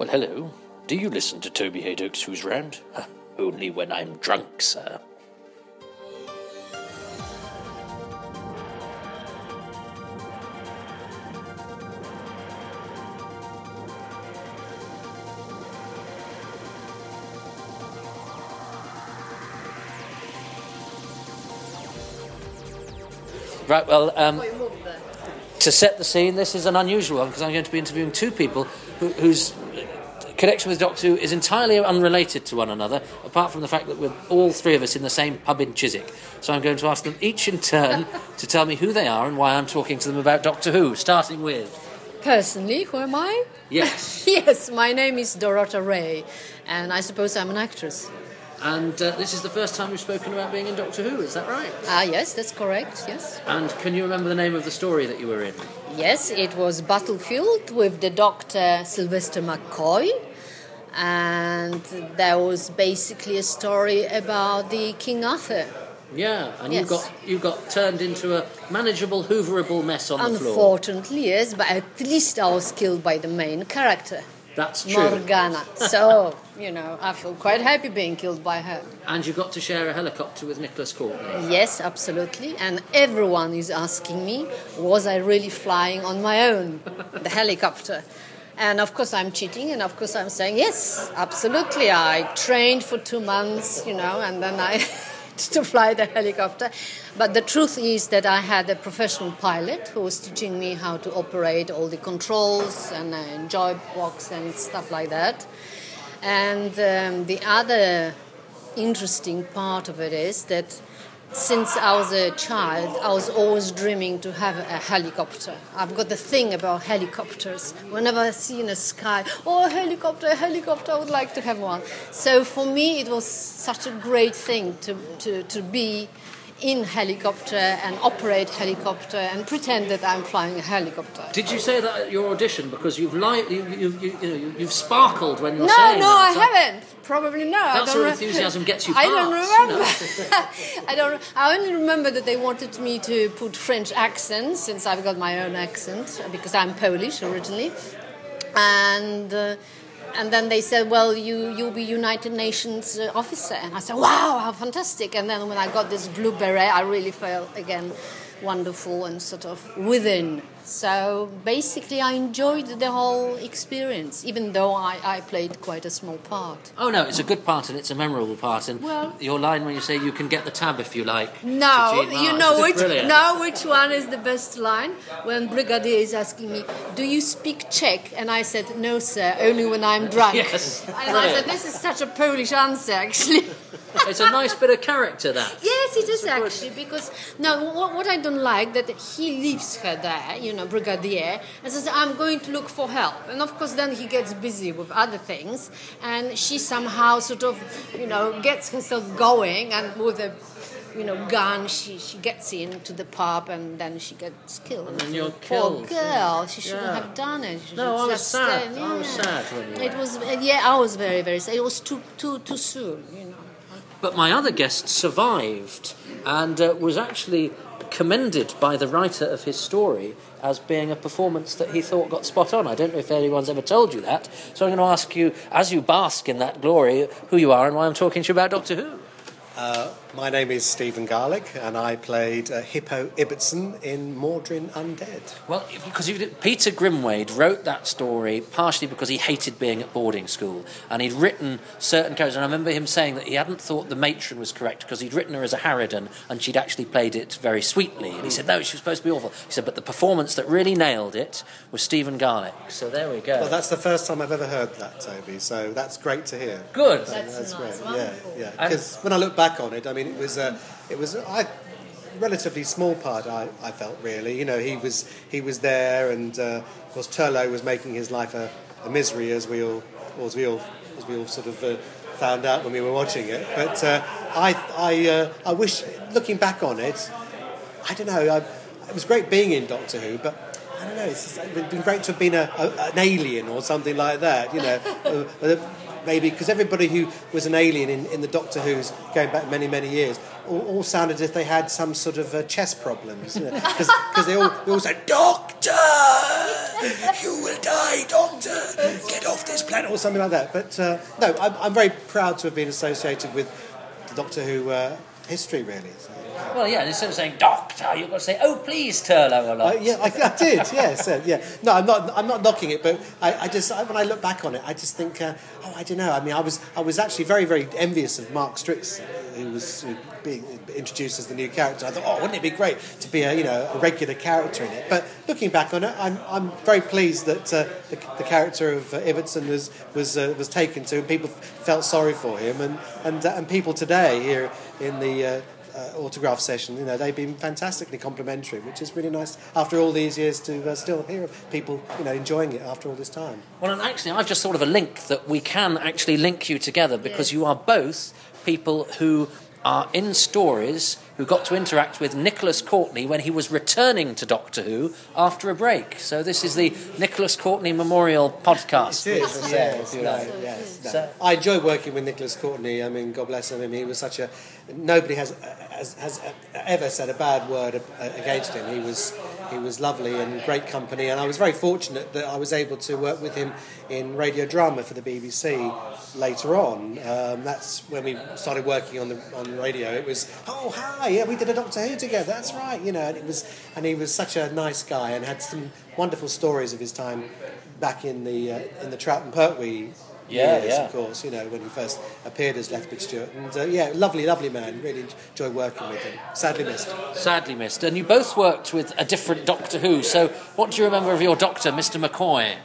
Well, hello. Do you listen to Toby Hadoke's Who's Round? Only when I'm drunk, sir. Right, well, um, to set the scene, this is an unusual one because I'm going to be interviewing two people who, whose connection with Doctor Who is entirely unrelated to one another, apart from the fact that we're all three of us in the same pub in Chiswick. So I'm going to ask them each in turn to tell me who they are and why I'm talking to them about Doctor Who, starting with. Personally, who am I? Yes. yes, my name is Dorota Rae, and I suppose I'm an actress. And uh, this is the first time you've spoken about being in Doctor Who, is that right? Ah, yes, that's correct, yes. And can you remember the name of the story that you were in? Yes, it was Battlefield with the doctor Sylvester McCoy, and there was basically a story about the King Arthur. Yeah, and you Yes. got you got turned into a manageable, hooverable mess on the floor. Unfortunately, yes, but at least I was killed by the main character, That's true. Morgana. So, you know, I feel quite happy being killed by her. And you got to share a helicopter with Nicholas Courtney. Yes, absolutely. And everyone is asking me, was I really flying on my own, the helicopter? And of course, I'm cheating, and of course, I'm saying, yes, absolutely. I trained for two months, you know, and then I to fly the helicopter. But the truth is that I had a professional pilot who was teaching me how to operate all the controls and uh, joy box and stuff like that. And um, the other interesting part of it is that since I was a child, I was always dreaming to have a helicopter. I've got the thing about helicopters. Whenever I see in the sky, oh, a helicopter, a helicopter, I would like to have one. So for me, it was such a great thing to, to, to be in helicopter and operate helicopter and pretend that I'm flying a helicopter. Did you say that at your audition? Because you've li- you, you, you, you you've sparkled when you're No, saying no, that. I haven't. Probably no. I That don't sort of enthusiasm gets you I don't parts, you remember. I don't. I only remember that they wanted me to put French accent since I've got my own accent because I'm Polish originally, and. Uh, and then they said, "Well, you you'll be United Nations uh, officer." And I said, "Wow, how fantastic!" And then when I got this blue beret, I really felt again wonderful and sort of within. So basically, I enjoyed the whole experience, even though I, I played quite a small part. Oh no, it's a good part and it's a memorable part. And Well- your line when you say you can get the tab if you like. No, you know which brilliant. know which one is the best line when Brigadier is asking me, "Do you speak Czech?" And I said, "No, sir, only when I'm drunk." Yes, And I said, "This is such a Polish answer, actually." It's a nice bit of character that. yes, it is actually because no, what, what I don't like that he leaves her there, you know, Brigadier, and says, "I'm going to look for help," and of course then he gets busy with other things, and she somehow sort of, you know, gets herself going, and with a you know, gun. She she gets into the pub and then she gets killed. And then you're Poor killed. girl. She shouldn't Yeah. have done it. She No, I was sad. stay- I was sad when you It was yeah. I was very very sad. It was too too too soon. You know. But my other guest survived and uh, was actually commended by the writer of his story as being a performance that he thought got spot on. I don't know if anyone's ever told you that. So I'm going to ask you, as you bask in that glory, who you are and why I'm talking to you about Doctor Who. Uh, my name is Stephen Garlick, and I played uh, Hippo Ibbotson in Mawdryn Undead. Well, because did, Peter Grimwade wrote that story partially because he hated being at boarding school, and he'd written certain characters. And I remember him saying that he hadn't thought the matron was correct because he'd written her as a harridan, and she'd actually played it very sweetly. And he said, "No, she was supposed to be awful." He said, "But the performance that really nailed it was Stephen Garlick." So there we go. Well, that's the first time I've ever heard that, Toby. So that's great to hear. good. That's, That's nice. great. Yeah, Wonderful. yeah. And- Because when I look back on it, I mean, it was a, it was a relatively small part. I, I felt really, you know, he was he was there, and uh, of course Turlough was making his life a, a misery, as we all, as we all, as we all sort of. Uh, Found out when we were watching it, but uh, I, I, uh, I wish, looking back on it, I don't know. I, it was great being in Doctor Who, but I don't know. It's just, it'd been great to have been a, a, an alien or something like that. You know, uh, uh, maybe because everybody who was an alien in, in the Doctor Who's going back many many years all, all sounded as if they had some sort of uh, chest problems because they all they all said Doctor. "You will die, Doctor. Get off this planet," or something like that. But uh, no, I'm, I'm, very proud to have been associated with the Doctor Who uh, history, really. So. Well, yeah, instead of saying "Doctor," you've got to say "Oh, please, Turlough" a lot. Uh, yeah, I, I did. Yes, uh, yeah. No, I'm not. I'm not knocking it, but I, I just I, when I look back on it, I just think, uh, oh, I don't know. I mean, I was I was actually very very envious of Mark Strickson, who was being introduced as the new character. I thought, oh, wouldn't it be great to be a you know a regular character in it? But looking back on it, I'm, I'm very pleased that uh, the, the, character of uh, Ibbotson was was uh, was taken to, and people felt sorry for him, and and uh, and people today here in the uh, autograph session, you know, they've been fantastically complimentary, which is really nice after all these years to uh, still hear people, you know, enjoying it after all this time. Well, and actually, I've just thought of a link that we can actually link you together because you are both people who are in stories who got to interact with Nicholas Courtney when he was returning to Doctor Who after a break. So this is the Nicholas Courtney Memorial podcast. It is, yes, no, yes. No. So, I enjoy working with Nicholas Courtney. I mean, God bless him. I mean, he was such a nobody has has, has ever said a bad word against him. He was he was lovely and great company, and I was very fortunate that I was able to work with him in radio drama for the BBC later on. Um, that's when we started working on the on the radio. It was oh hi yeah we did a Doctor Who together. That's right, you know. And it was and he was such a nice guy and had some wonderful stories of his time back in the uh, in the Troughton and Pertwee yeah, years, yeah. of course, you know, when he first appeared as Lethbridge Stewart. And uh, yeah, lovely, lovely man. Really enjoyed working with him. Sadly missed. Sadly missed. And you both worked with a different Doctor Who. So what do you remember of your Doctor, Mr. McCoy?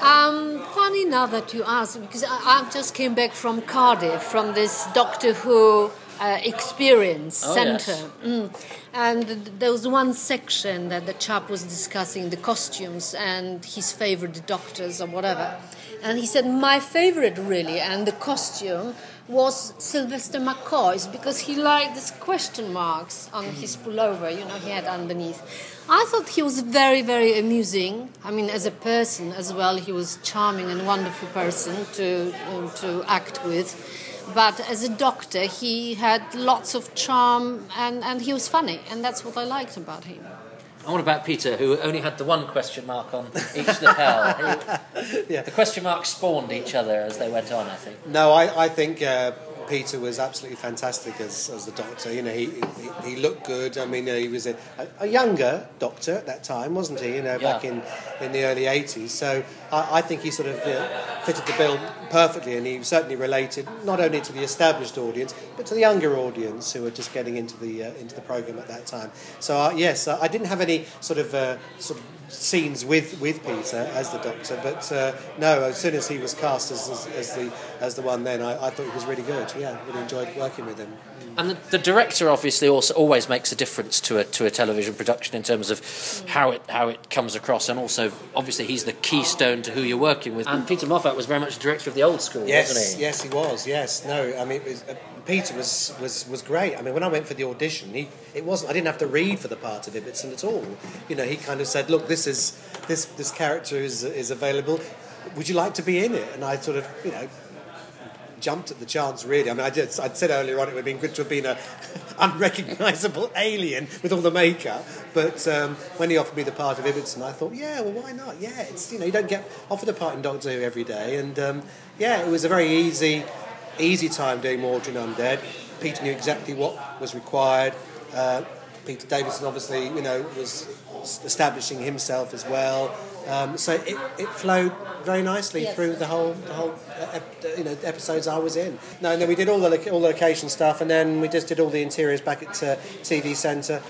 Um, funny now that you ask, because I, I, just came back from Cardiff, from this Doctor Who uh, experience oh, center. Yes. Mm. And there was one section that the chap was discussing the costumes and his favorite doctors or whatever. And he said, My favorite, really, and the costume was Sylvester McCoy's because he liked these question marks on his pullover, you know, he had underneath. I thought he was very, very amusing. I mean, as a person as well, he was charming and wonderful person to um, to act with. But as a doctor, he had lots of charm and, and he was funny, and that's what I liked about him. And what about Peter, who only had the one question mark on each lapel? yeah. The question marks spawned each other as they went on, I think. No, I, I think uh, Peter was absolutely fantastic as, as the doctor. You know, he, he, he looked good. I mean, he was a, a, younger doctor at that time, wasn't he? You know, back yeah. in, in the early 80s. So I, I think he sort of uh, fitted the bill perfectly and he certainly related not only to the established audience, but to the younger audience who were just getting into the, uh, into the programme at that time. So, uh, yes, I didn't have any sort of, uh, sort of scenes with, with Peter as the Doctor, but uh, no, as soon as he was cast as, as, as the as the one, then I, I, thought he was really good. Yeah, really enjoyed working with him. And the, the, director obviously also always makes a difference to a to a television production in terms of how it how it comes across, and also obviously he's the keystone to who you're working with. And Peter Moffatt was very much the director of the old school, yes, wasn't he? Yes, he was. Yes, no, I mean. Was, uh, Peter was, was, was great. I mean, when I went for the audition, he, it wasn't. I didn't have to read for the part of Ibbotson at all. You know, he kind of said, "Look, this is this this character is is available. Would you like to be in it?" And I sort of, you know, jumped at the chance. Really, I mean, I did. I'd said earlier on it would have been good to have been a unrecognisable alien with all the makeup. But um, when he offered me the part of Ibbotson, I thought, yeah, well, why not? Yeah, it's you know, you don't get offered a part in Doctor Who every day, and um, yeah, it was a very easy easy time doing Mawdryn Undead. Peter knew exactly what was required. Uh, Peter Davison obviously, you know, was establishing himself as well. Um, so it, it flowed very nicely yes. through the whole the whole uh, you know episodes I was in. No, and then we did all the all the location stuff, and then we just did all the interiors back at uh, TV Centre.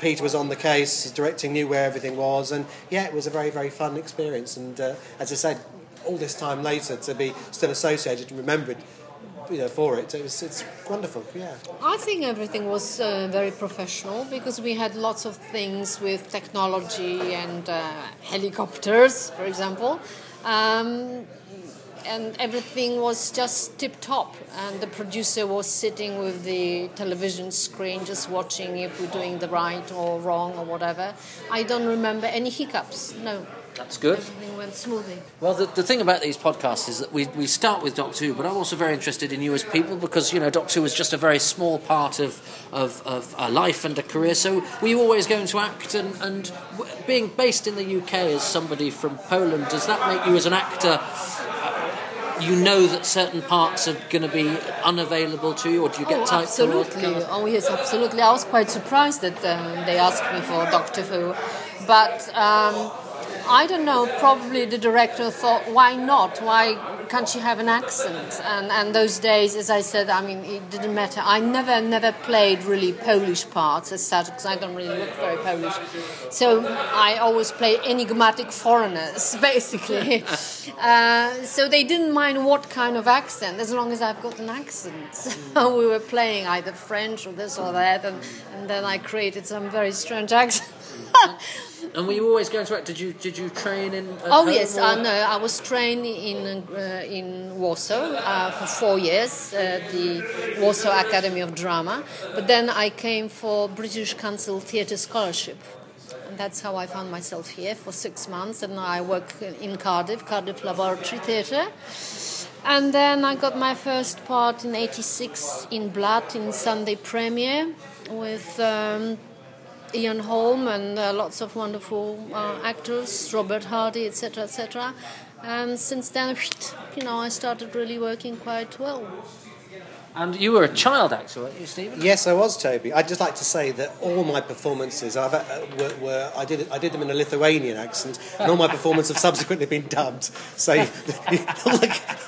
Peter was on the case, directing, knew where everything was, and yeah, it was a very very fun experience. And uh, as I said, all this time later to be still associated and remembered you know, for it. It was, it's wonderful, yeah. I think everything was uh, very professional because we had lots of things with technology and uh, helicopters, for example. Um, and everything was just tip top. And the producer was sitting with the television screen, just watching if we're doing the right or wrong or whatever. I don't remember any hiccups. No. That's good. Everything went smoothly. Well, the, the thing about these podcasts is that we, we start with Doctor Who, but I'm also very interested in you as people because, you know, Doctor Who is just a very small part of, of, of a life and a career. So were you always going to act? And, and being based in the UK as somebody from Poland, does that make you as an actor, uh, you know that certain parts are going to be unavailable to you, or do you get oh, typed for absolutely. Oh, yes, absolutely. I was quite surprised that um, they asked me for Doctor Who. But um, I don't know, probably the director thought, why not? Why can't she have an accent? And, and those days, as I said, I mean, it didn't matter. I never, never played really Polish parts as such, because I don't really look very Polish. So I always play enigmatic foreigners, basically. uh, so they didn't mind what kind of accent, as long as I've got an accent. So we were playing either French or this or that, and, and then I created some very strange accent. And were you always going to act? Did you did you train in? Oh yes, I know. I was trained in uh, in Warsaw uh, for four years, uh, the Warsaw Academy of Drama. But then I came for British Council Theatre Scholarship, and that's how I found myself here for six months. And I work in Cardiff, Cardiff Laboratory Theatre. And then I got my first part in '86 in Blood in Sunday premiere with. Um, Ian Holm and uh, lots of wonderful uh, actors, Robert Hardy, etc., etc. And since then, you know, I started really working quite well. And you were a child actor, weren't you, Stephen? Yes, I was, Toby. I'd just like to say that all my performances I've, uh, were, were I did I did them in a Lithuanian accent, and all my performances have subsequently been dubbed. So you,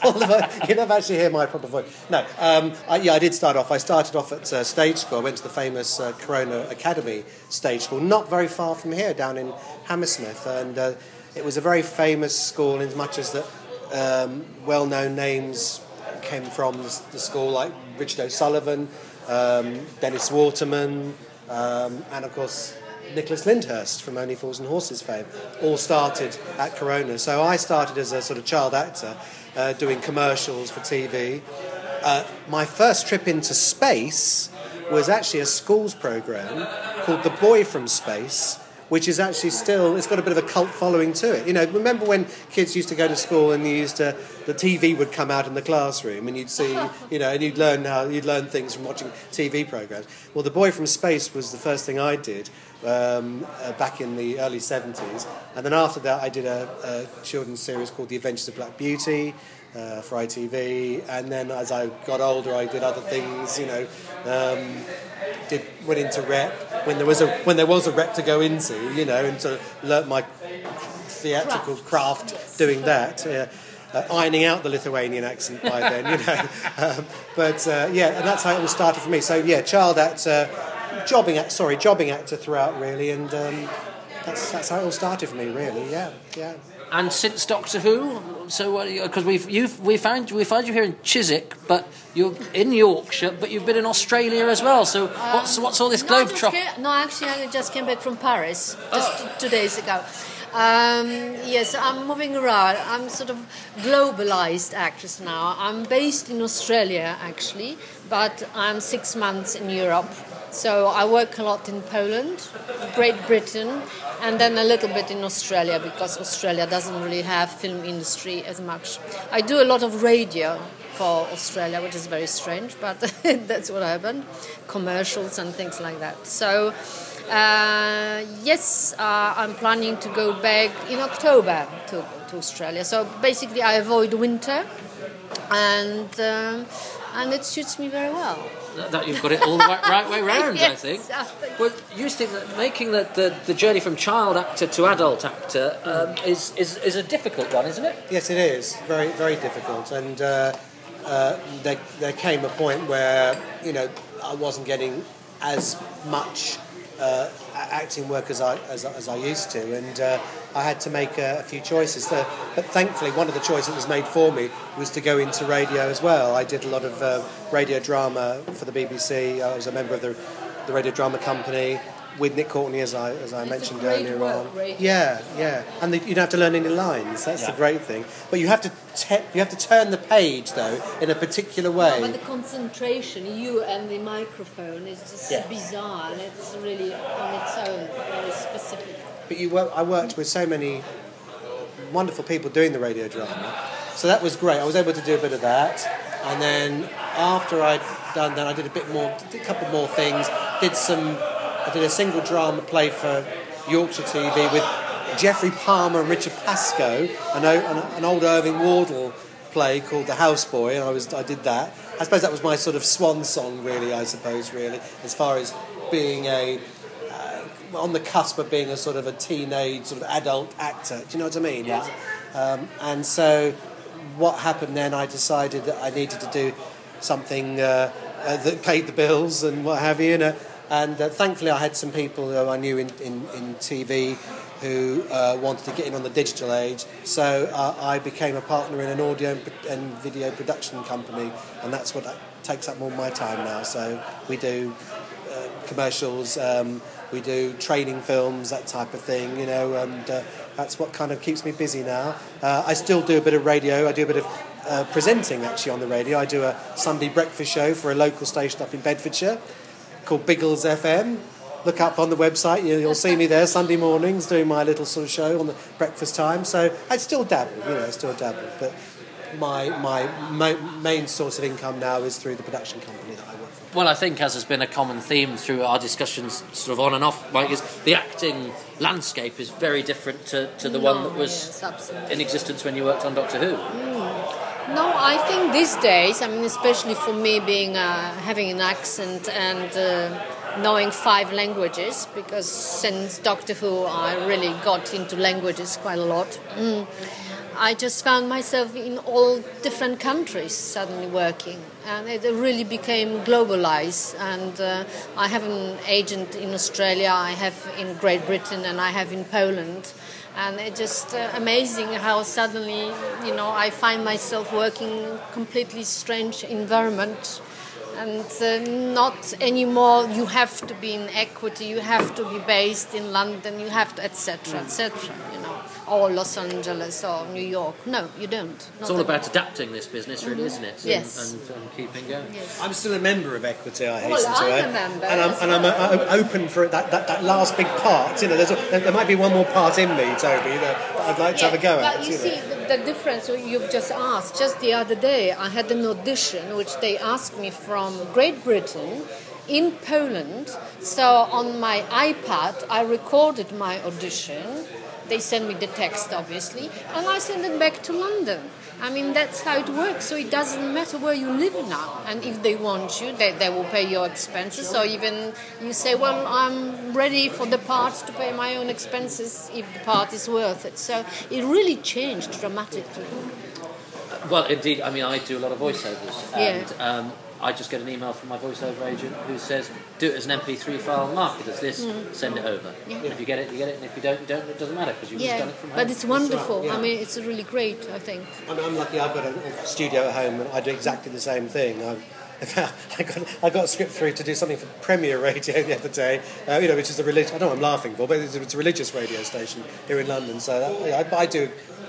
all of, you never actually hear my proper voice. No, um, I, yeah, I did start off. I started off at uh, stage school. I went to the famous uh, Corona Academy stage school, not very far from here, down in Hammersmith, and uh, it was a very famous school in as much as that um, well-known names came from the, the school, like Richard O'Sullivan, um, Dennis Waterman, um, and of course Nicholas Lyndhurst from Only Fools and Horses fame, all started at Corona. So I started as a sort of child actor, uh, doing commercials for TV. Uh, my first trip into space was actually a schools program called The Boy from Space, which is actually still it's got a bit of a cult following to it. You know, remember when kids used to go to school and you used to the TV would come out in the classroom and you'd see, you know, and you'd learn how you'd learn things from watching TV programs. Well, The Boy from Space was the first thing I did um, uh, back in the early 70s, and then after that I did a, a children's series called The Adventures of Black Beauty. Uh, for ITV, and then as I got older, I did other things. You know, um, did went into rep when there was a when there was a rep to go into, you know, and to learn my theatrical craft doing that. Yeah. Uh, ironing out the Lithuanian accent by then, you know. Um, but uh, yeah, and that's how it all started for me. So yeah, child actor, jobbing act, sorry, jobbing actor throughout really, and um, that's that's how it all started for me, really. Yeah, yeah. And since Doctor Who, so because we've you've we found we found you here in Chiswick, but you're in Yorkshire, but you've been in Australia as well. So what's what's all this No, globe trot? no, actually, I just came back from Paris just t- two days ago. Um, yes, I'm moving around. I'm sort of globalized actress now. I'm based in Australia actually, but I'm six months in Europe. So I work a lot in Poland, Great Britain, and then a little bit in Australia because Australia doesn't really have film industry as much. I do a lot of radio for Australia, which is very strange, but that's what happened. Commercials and things like that. So, uh, yes, uh, I'm planning to go back in October to, to Australia. So basically, I avoid winter, and um, and it suits me very well. That you've got it all the right, right way round, I Yes, think. I think- Well, you think that making the, the, the journey from child actor to adult actor um, is, is is a difficult one, isn't it? Yes, it is very, very difficult, and uh, uh, there, there came a point where you know I wasn't getting as much uh, acting work as I as, as I used to, and uh, I had to make a, a few choices. So, but thankfully, one of the choices that was made for me was to go into radio as well. I did a lot of uh, radio drama for the BBC. I was a member of the the radio drama company. With Nick Courtney, as I as I It's a mentioned great earlier work, on, radio. yeah, yeah, and the, you don't have to learn any lines. That's Yeah. the great thing. But you have to te- you have to turn the page though in a particular way. But the concentration, you and the microphone, is just Yeah. bizarre, and it's really on its own, very specific. But you work, I worked with so many wonderful people doing the radio drama. So that was great. I was able to do a bit of that, and then after I'd done that, I did a bit more, did a couple more things. Did some, I did a single drama play for Yorkshire TV with Geoffrey Palmer and Richard Pasco, an, an, an old Irving Wardle play called The Houseboy, and I was I did that. I suppose that was my sort of swan song, really. I suppose, really, as far as being a uh, on the cusp of being a sort of a teenage sort of adult actor. Do you know what I mean? Yeah. Um, and so, what happened then? I decided that I needed to do something uh, uh, that paid the bills and what have you. And, and uh, thankfully, I had some people who I knew in, in, in TV who uh, wanted to get in on the digital age. So uh, I became a partner in an audio and video production company, and that's what that takes up of my time now. So we do uh, commercials, um, we do training films, that type of thing, you know, and uh, that's what kind of keeps me busy now. Uh, I still do a bit of radio, I do a bit of uh, presenting actually on the radio. I do a Sunday breakfast show for a local station up in Bedfordshire called Biggles FM look up on the website. You'll see me there Sunday mornings doing my little sort of show on the breakfast time. So I still dabble, you know, I still dabble. But my my main source of income now is through the production company that I work for. Well, I think as has been a common theme through our discussions, sort of on and off, Mike, is the acting landscape is very different to, to the no, one that was yes, in existence when you worked on Doctor Who. Mm. No, I think these days, I mean, especially for me being uh, having an accent and. Uh, knowing five languages because since Doctor Who I really got into languages quite a lot. Mm. I just found myself in all different countries suddenly working, and it really became globalized. And uh, I have an agent in Australia, I have in Great Britain, and I have in Poland. And it's just uh, amazing how suddenly, you know, I find myself working in completely strange environment. And uh, not anymore you have to be in equity you have to be based in london you have to etc etc or los angeles or new york no you don't it's all about adapting this business really mm-hmm. isn't it yes and, and, and keeping going yes. i'm still a member of equity i hasten well, to I'm a member and i'm, and I'm uh, open for that, that, that last big part you know a, there might be one more part in me toby that i'd like to yeah, have a go but at you, you see know the difference you've just asked. Just the other day, I had an audition which they asked me from Great Britain in Poland. So on my iPad, I recorded my audition. They send me the text, obviously, and I send it back to London. I mean, that's how it works. So it doesn't matter where you live now. And if they want you, they, they will pay your expenses. Or even you say, well, I'm ready for the part to pay my own expenses if the part is worth it. So it really changed dramatically. Well, indeed. I mean, I do a lot of voiceovers. And, yeah. Um, I just get an email from my voiceover agent who says, do it as an MP3 file, mark it as this, mm. send it over. Yeah. And if you get it, you get it, and if you don't, you don't. It doesn't matter because you've yeah. just done it from home. But it's wonderful. Right, yeah. I mean, it's really great, I think. I'm, I'm lucky I've got a studio at home and I do exactly the same thing. I'm, I got, I got a script through to do something for Premier Radio the other day, uh, you know, which is a religious, I know I'm laughing for, but it's a, it's a religious radio station here in London. So that, I, I do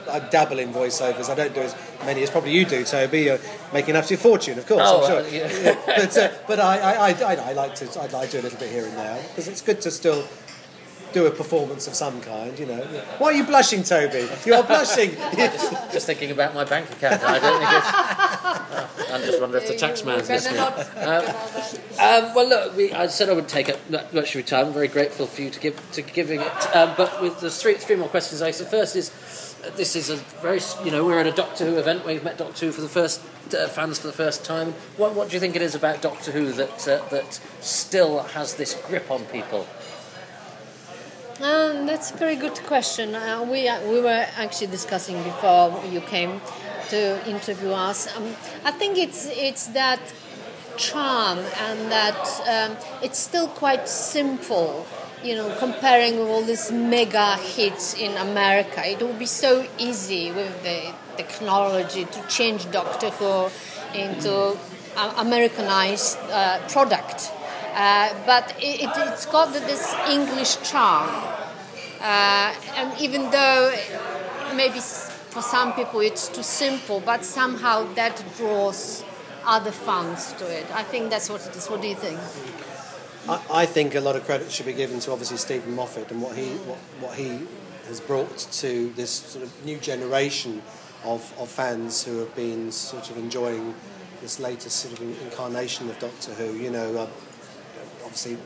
I dabble in voiceovers. I don't do as many as probably you do, Toby. You're making an absolute fortune, of course. Oh, I'm sure. well, yeah. but uh, but I, I, I, I, like to I, I do a little bit here and there because it's good to still do a performance of some kind, you know. Why are you blushing, Toby? You're blushing. just, just, thinking about my bank account. I don't think it's. I just wonder if the taxman's listening. Um, um, well, look, we, I said I would take up much of your time. I'm very grateful for you to give to giving it. Um, but with the three three more questions, I said first is this is a very you know we're at a Doctor Who event where you've met Doctor Who for the first uh, fans for the first time. What what do you think it is about Doctor Who that uh, that still has this grip on people? Um, that's a very good question. Uh, we uh, we were actually discussing before you came to interview us. Um, I think it's it's that charm and that um, it's still quite simple you know, comparing with all these mega hits in America, it would be so easy with the technology to change Doctor Who into Americanized uh, product. Uh, but it, has got this English charm. Uh, and even though maybe for some people it's too simple, but somehow that draws other fans to it. I think that's what it is. What do you think? I, I, think a lot of credit should be given to obviously Steven Moffat and what he what, what he has brought to this sort of new generation of, of fans who have been sort of enjoying this latest sort of incarnation of Doctor Who. You know, uh, obviously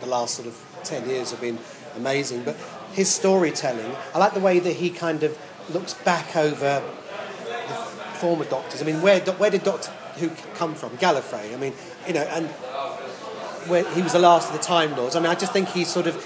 the last sort of 10 years have been amazing, but his storytelling, I like the way that he kind of looks back over the former Doctors. I mean, where, where did Doctor Who come from? Gallifrey. I mean, you know, and where he was the last of the Time Lords. I mean, I just think he sort of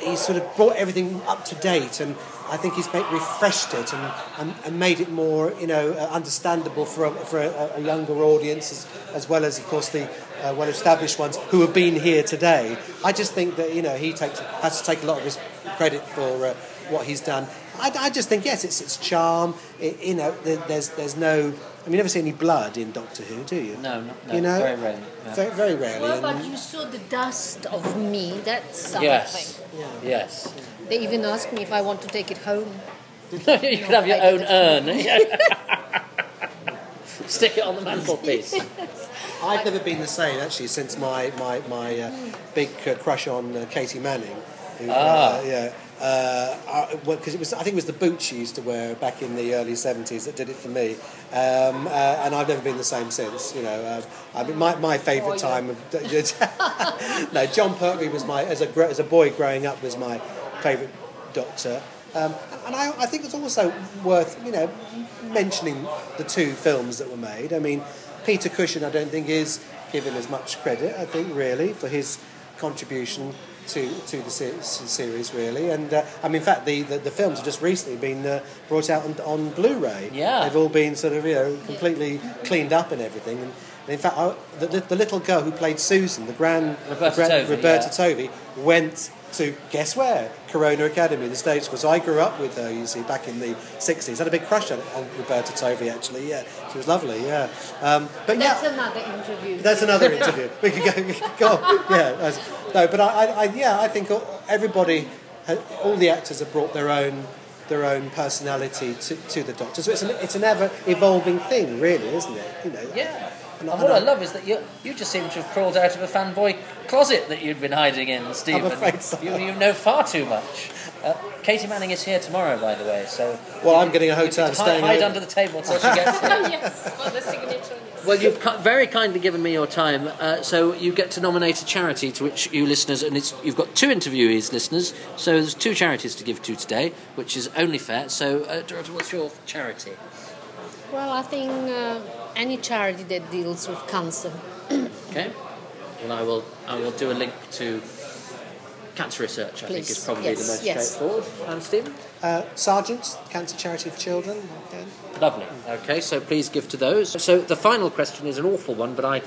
he sort of brought everything up to date, and I think he's made, refreshed it and, and, and, made it more, you know, uh, understandable for a, for a, a younger audience, as, as, well as, of course, the uh, well-established ones who have been here today. I just think that you know he takes has to take a lot of his credit for uh, what he's done. I, I, just think yes, it's its charm. It, you know, there's there's no. I mean, you never see any blood in Doctor Who, do you? No, no, no you know, very rarely. Yeah. Very, very rarely. Well, but you saw the dust of me. That's something. Yes. Yeah. Yes. They even asked me if I want to take it home. you could have your own urn. Stick it on the mantelpiece. I've never been the same actually since my my my uh, big uh, crush on uh, Katy Manning. Who, ah. Uh, yeah because uh, well, it was I think it was the boots she used to wear back in the early seventies that did it for me, um, uh, and I've never been the same since. You know, uh, I mean, my, my favourite oh, time of no Jon Pertwee was my as a as a boy growing up was my favourite Doctor. Um, and I, I think it's also worth, you know, mentioning the two films that were made. I mean, Peter Cushing, I don't think is given as much credit. I think really for his contribution to to the series really and uh, I mean in fact the, the, the, films have just recently been uh, brought out on, on Blu-ray yeah they've all been sort of you know completely cleaned up and everything and, in fact I, the, the, little girl who played Susan the grand Roberta, Tovey, Roberta yeah. Tovey went to guess where Corona Academy, in the stage school. So I grew up with her, you see, back in the '60s. I Had a big crush on, on Roberta Tovey, actually. Yeah, she was lovely. Yeah, um, but that's yeah, another interview. That's another interview. we could go, go on. Yeah, no, but I, I, yeah, I think everybody, all the actors have brought their own their own personality to, to the Doctor. So it's an, it's an ever evolving thing, really, isn't it? You know. Yeah. And, and what I, I love is that you you just seem to have crawled out of a fanboy closet that you'd been hiding in, Stephen. I'm afraid so. You, you know far too much. Uh, Katy Manning is here tomorrow, by the way. So well, I'm getting a hotel and staying. Hide, hide under the table until she gets here. oh yes, well, the signature. Well, you've very kindly given me your time, uh, so you get to nominate a charity to which you listeners, and it's you've got two interviewees, listeners. So there's two charities to give to today, which is only fair. So, uh, Dorota, what's your charity? Well, I think uh, any charity that deals with cancer. okay. Well, I will. I will do a link to cancer research. I Please. think is probably yes. the most yes. straightforward. And Stephen. Uh, Sargent, Cancer Charity for Children. Okay. Lovely. Okay, so please give to those. So the final question is an awful one, but I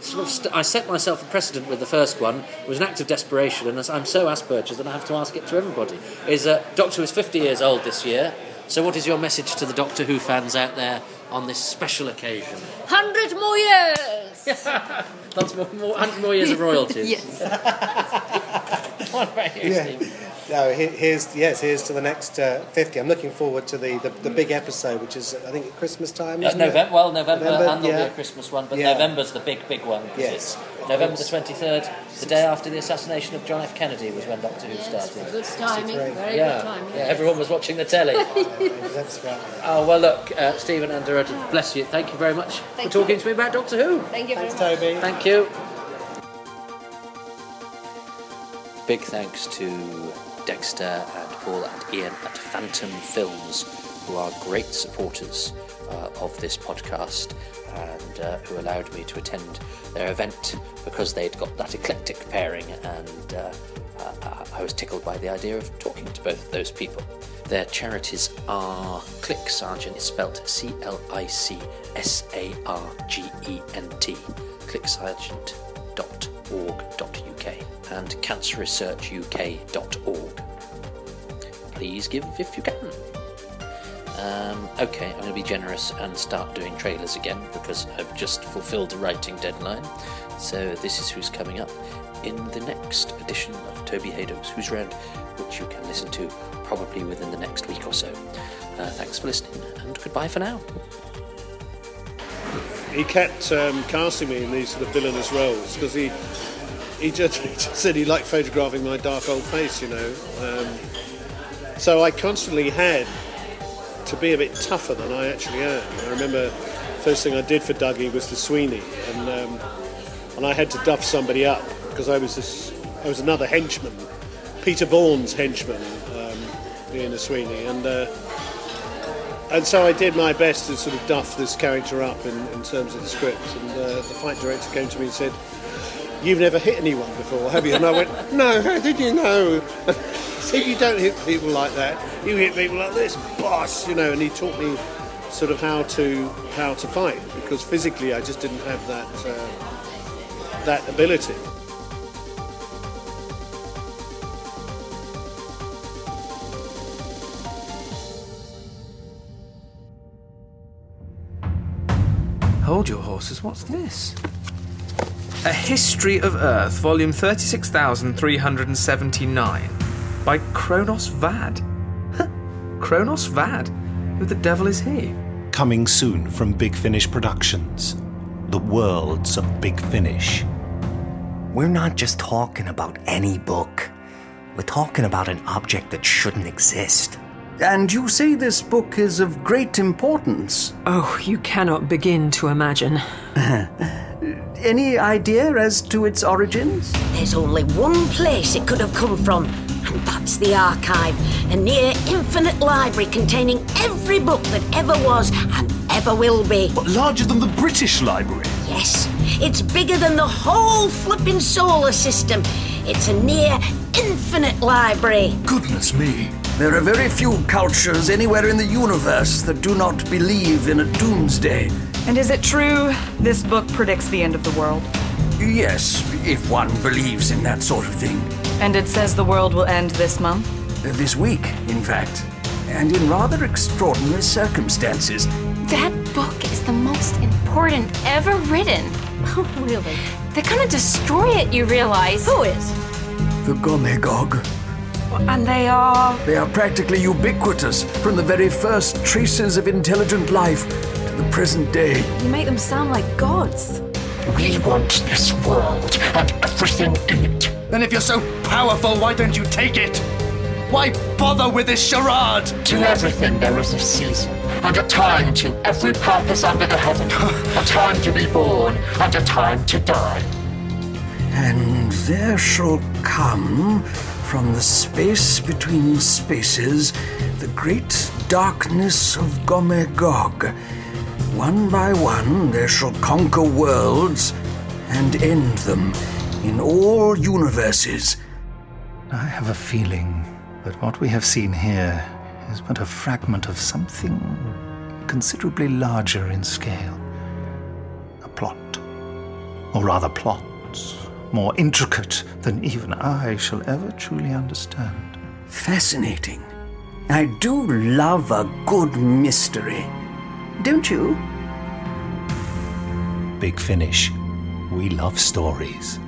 sort of st- I set myself a precedent with the first one. It was an act of desperation, and I'm so Asperger's that I have to ask it to everybody. Is uh, Doctor is 50 years old this year. So what is your message to the Doctor Who fans out there on this special occasion? Hundred more years. Lots more, more, hundred more years of royalties. yes. what about you, yeah. Steve? no, here's yes, here's to the next uh, fifty. I'm looking forward to the, the, the, big episode, which is I think Christmas time. Uh, November, well, November, November, and there'll yeah. be a Christmas one, but yeah. November's the big big one. Yes, November the twenty third, the day after the assassination of John F. Kennedy, was when Doctor Who yes, started. Good timing, very yeah. good timing. Yeah, everyone was watching the telly. That's right. Oh well, look, uh, Stephen and Dorota, bless you. Thank you very much Thank for talking you. to me about Doctor Who. Thank you, Thanks, Toby. Thank you. Big thanks to Dexter and Paul and Ian at Phantom Films, who are great supporters uh, of this podcast and uh, who allowed me to attend their event because they'd got that eclectic pairing, and uh, uh I was tickled by the idea of talking to both of those people. Their charities are CLIC Sargent, it's spelled C L I C S A R G E N T, clicksargent.org.uk, and cancerresearchuk.org please give if you can. Um, okay, I'm going to be generous and start doing trailers again because I've just fulfilled the writing deadline. So this is who's coming up in the next edition of Toby Hadoke's Who's Round, which you can listen to probably within the next week or so. Uh, thanks for listening and goodbye for now. He kept um, casting me in these sort of villainous roles because he he just, he just, said he liked photographing my dark old face, you know. Um, So I constantly had to be a bit tougher than I actually am. I remember first thing I did for Dougie was the Sweeney, and um, and I had to duff somebody up because I was this, I was another henchman, Peter Vaughan's henchman um, in the Sweeney, and. Uh, and so I did my best to sort of duff this character up in, in terms of the script. And uh, the fight director came to me and said, You've never hit anyone before, have you? And I went, No, how did you know? so you don't hit people like that. You hit people like this, boss, you know. And he taught me sort of how to how to fight because physically I just didn't have that uh, that ability. Hold your horses, what's this? A History of Earth, volume 36379, by Kronos Vad. Kronos Vad? Who the devil is he? Coming soon from Big Finish Productions. The worlds of Big Finish. We're not just talking about any book. We're talking about an object that shouldn't exist. And you say this book is of great importance. Oh, you cannot begin to imagine. Any idea as to its origins? There's only one place it could have come from, and that's the archive. A near infinite library containing every book that ever was and ever will be. But larger than the British Library? Yes, it's bigger than the whole flipping solar system. It's a near infinite library. Goodness me. There are very few cultures anywhere in the universe that do not believe in a doomsday. And is it true this book predicts the end of the world? Yes, if one believes in that sort of thing. And it says the world will end this month? This week, in fact. And in rather extraordinary circumstances. That book is the most important ever written. Oh, really? They're gonna destroy it, you realize? Who is? The Gomegog. And they are. They are practically ubiquitous from the very first traces of intelligent life to the present day. You make them sound like gods. We want this world and everything in it. Then if you're so powerful, why don't you take it? Why bother with this charade? To everything there is a season, and a time to every purpose under the heaven. a time to be born, and a time to die. And there shall come from the space between spaces the great darkness of Gomegog. One by one they shall conquer worlds and end them in all universes. I have a feeling that what we have seen here is but a fragment of something considerably larger in scale. A plot. Or rather, plots. More intricate than even I shall ever truly understand. Fascinating. I do love a good mystery. Don't you? Big Finish. We love stories.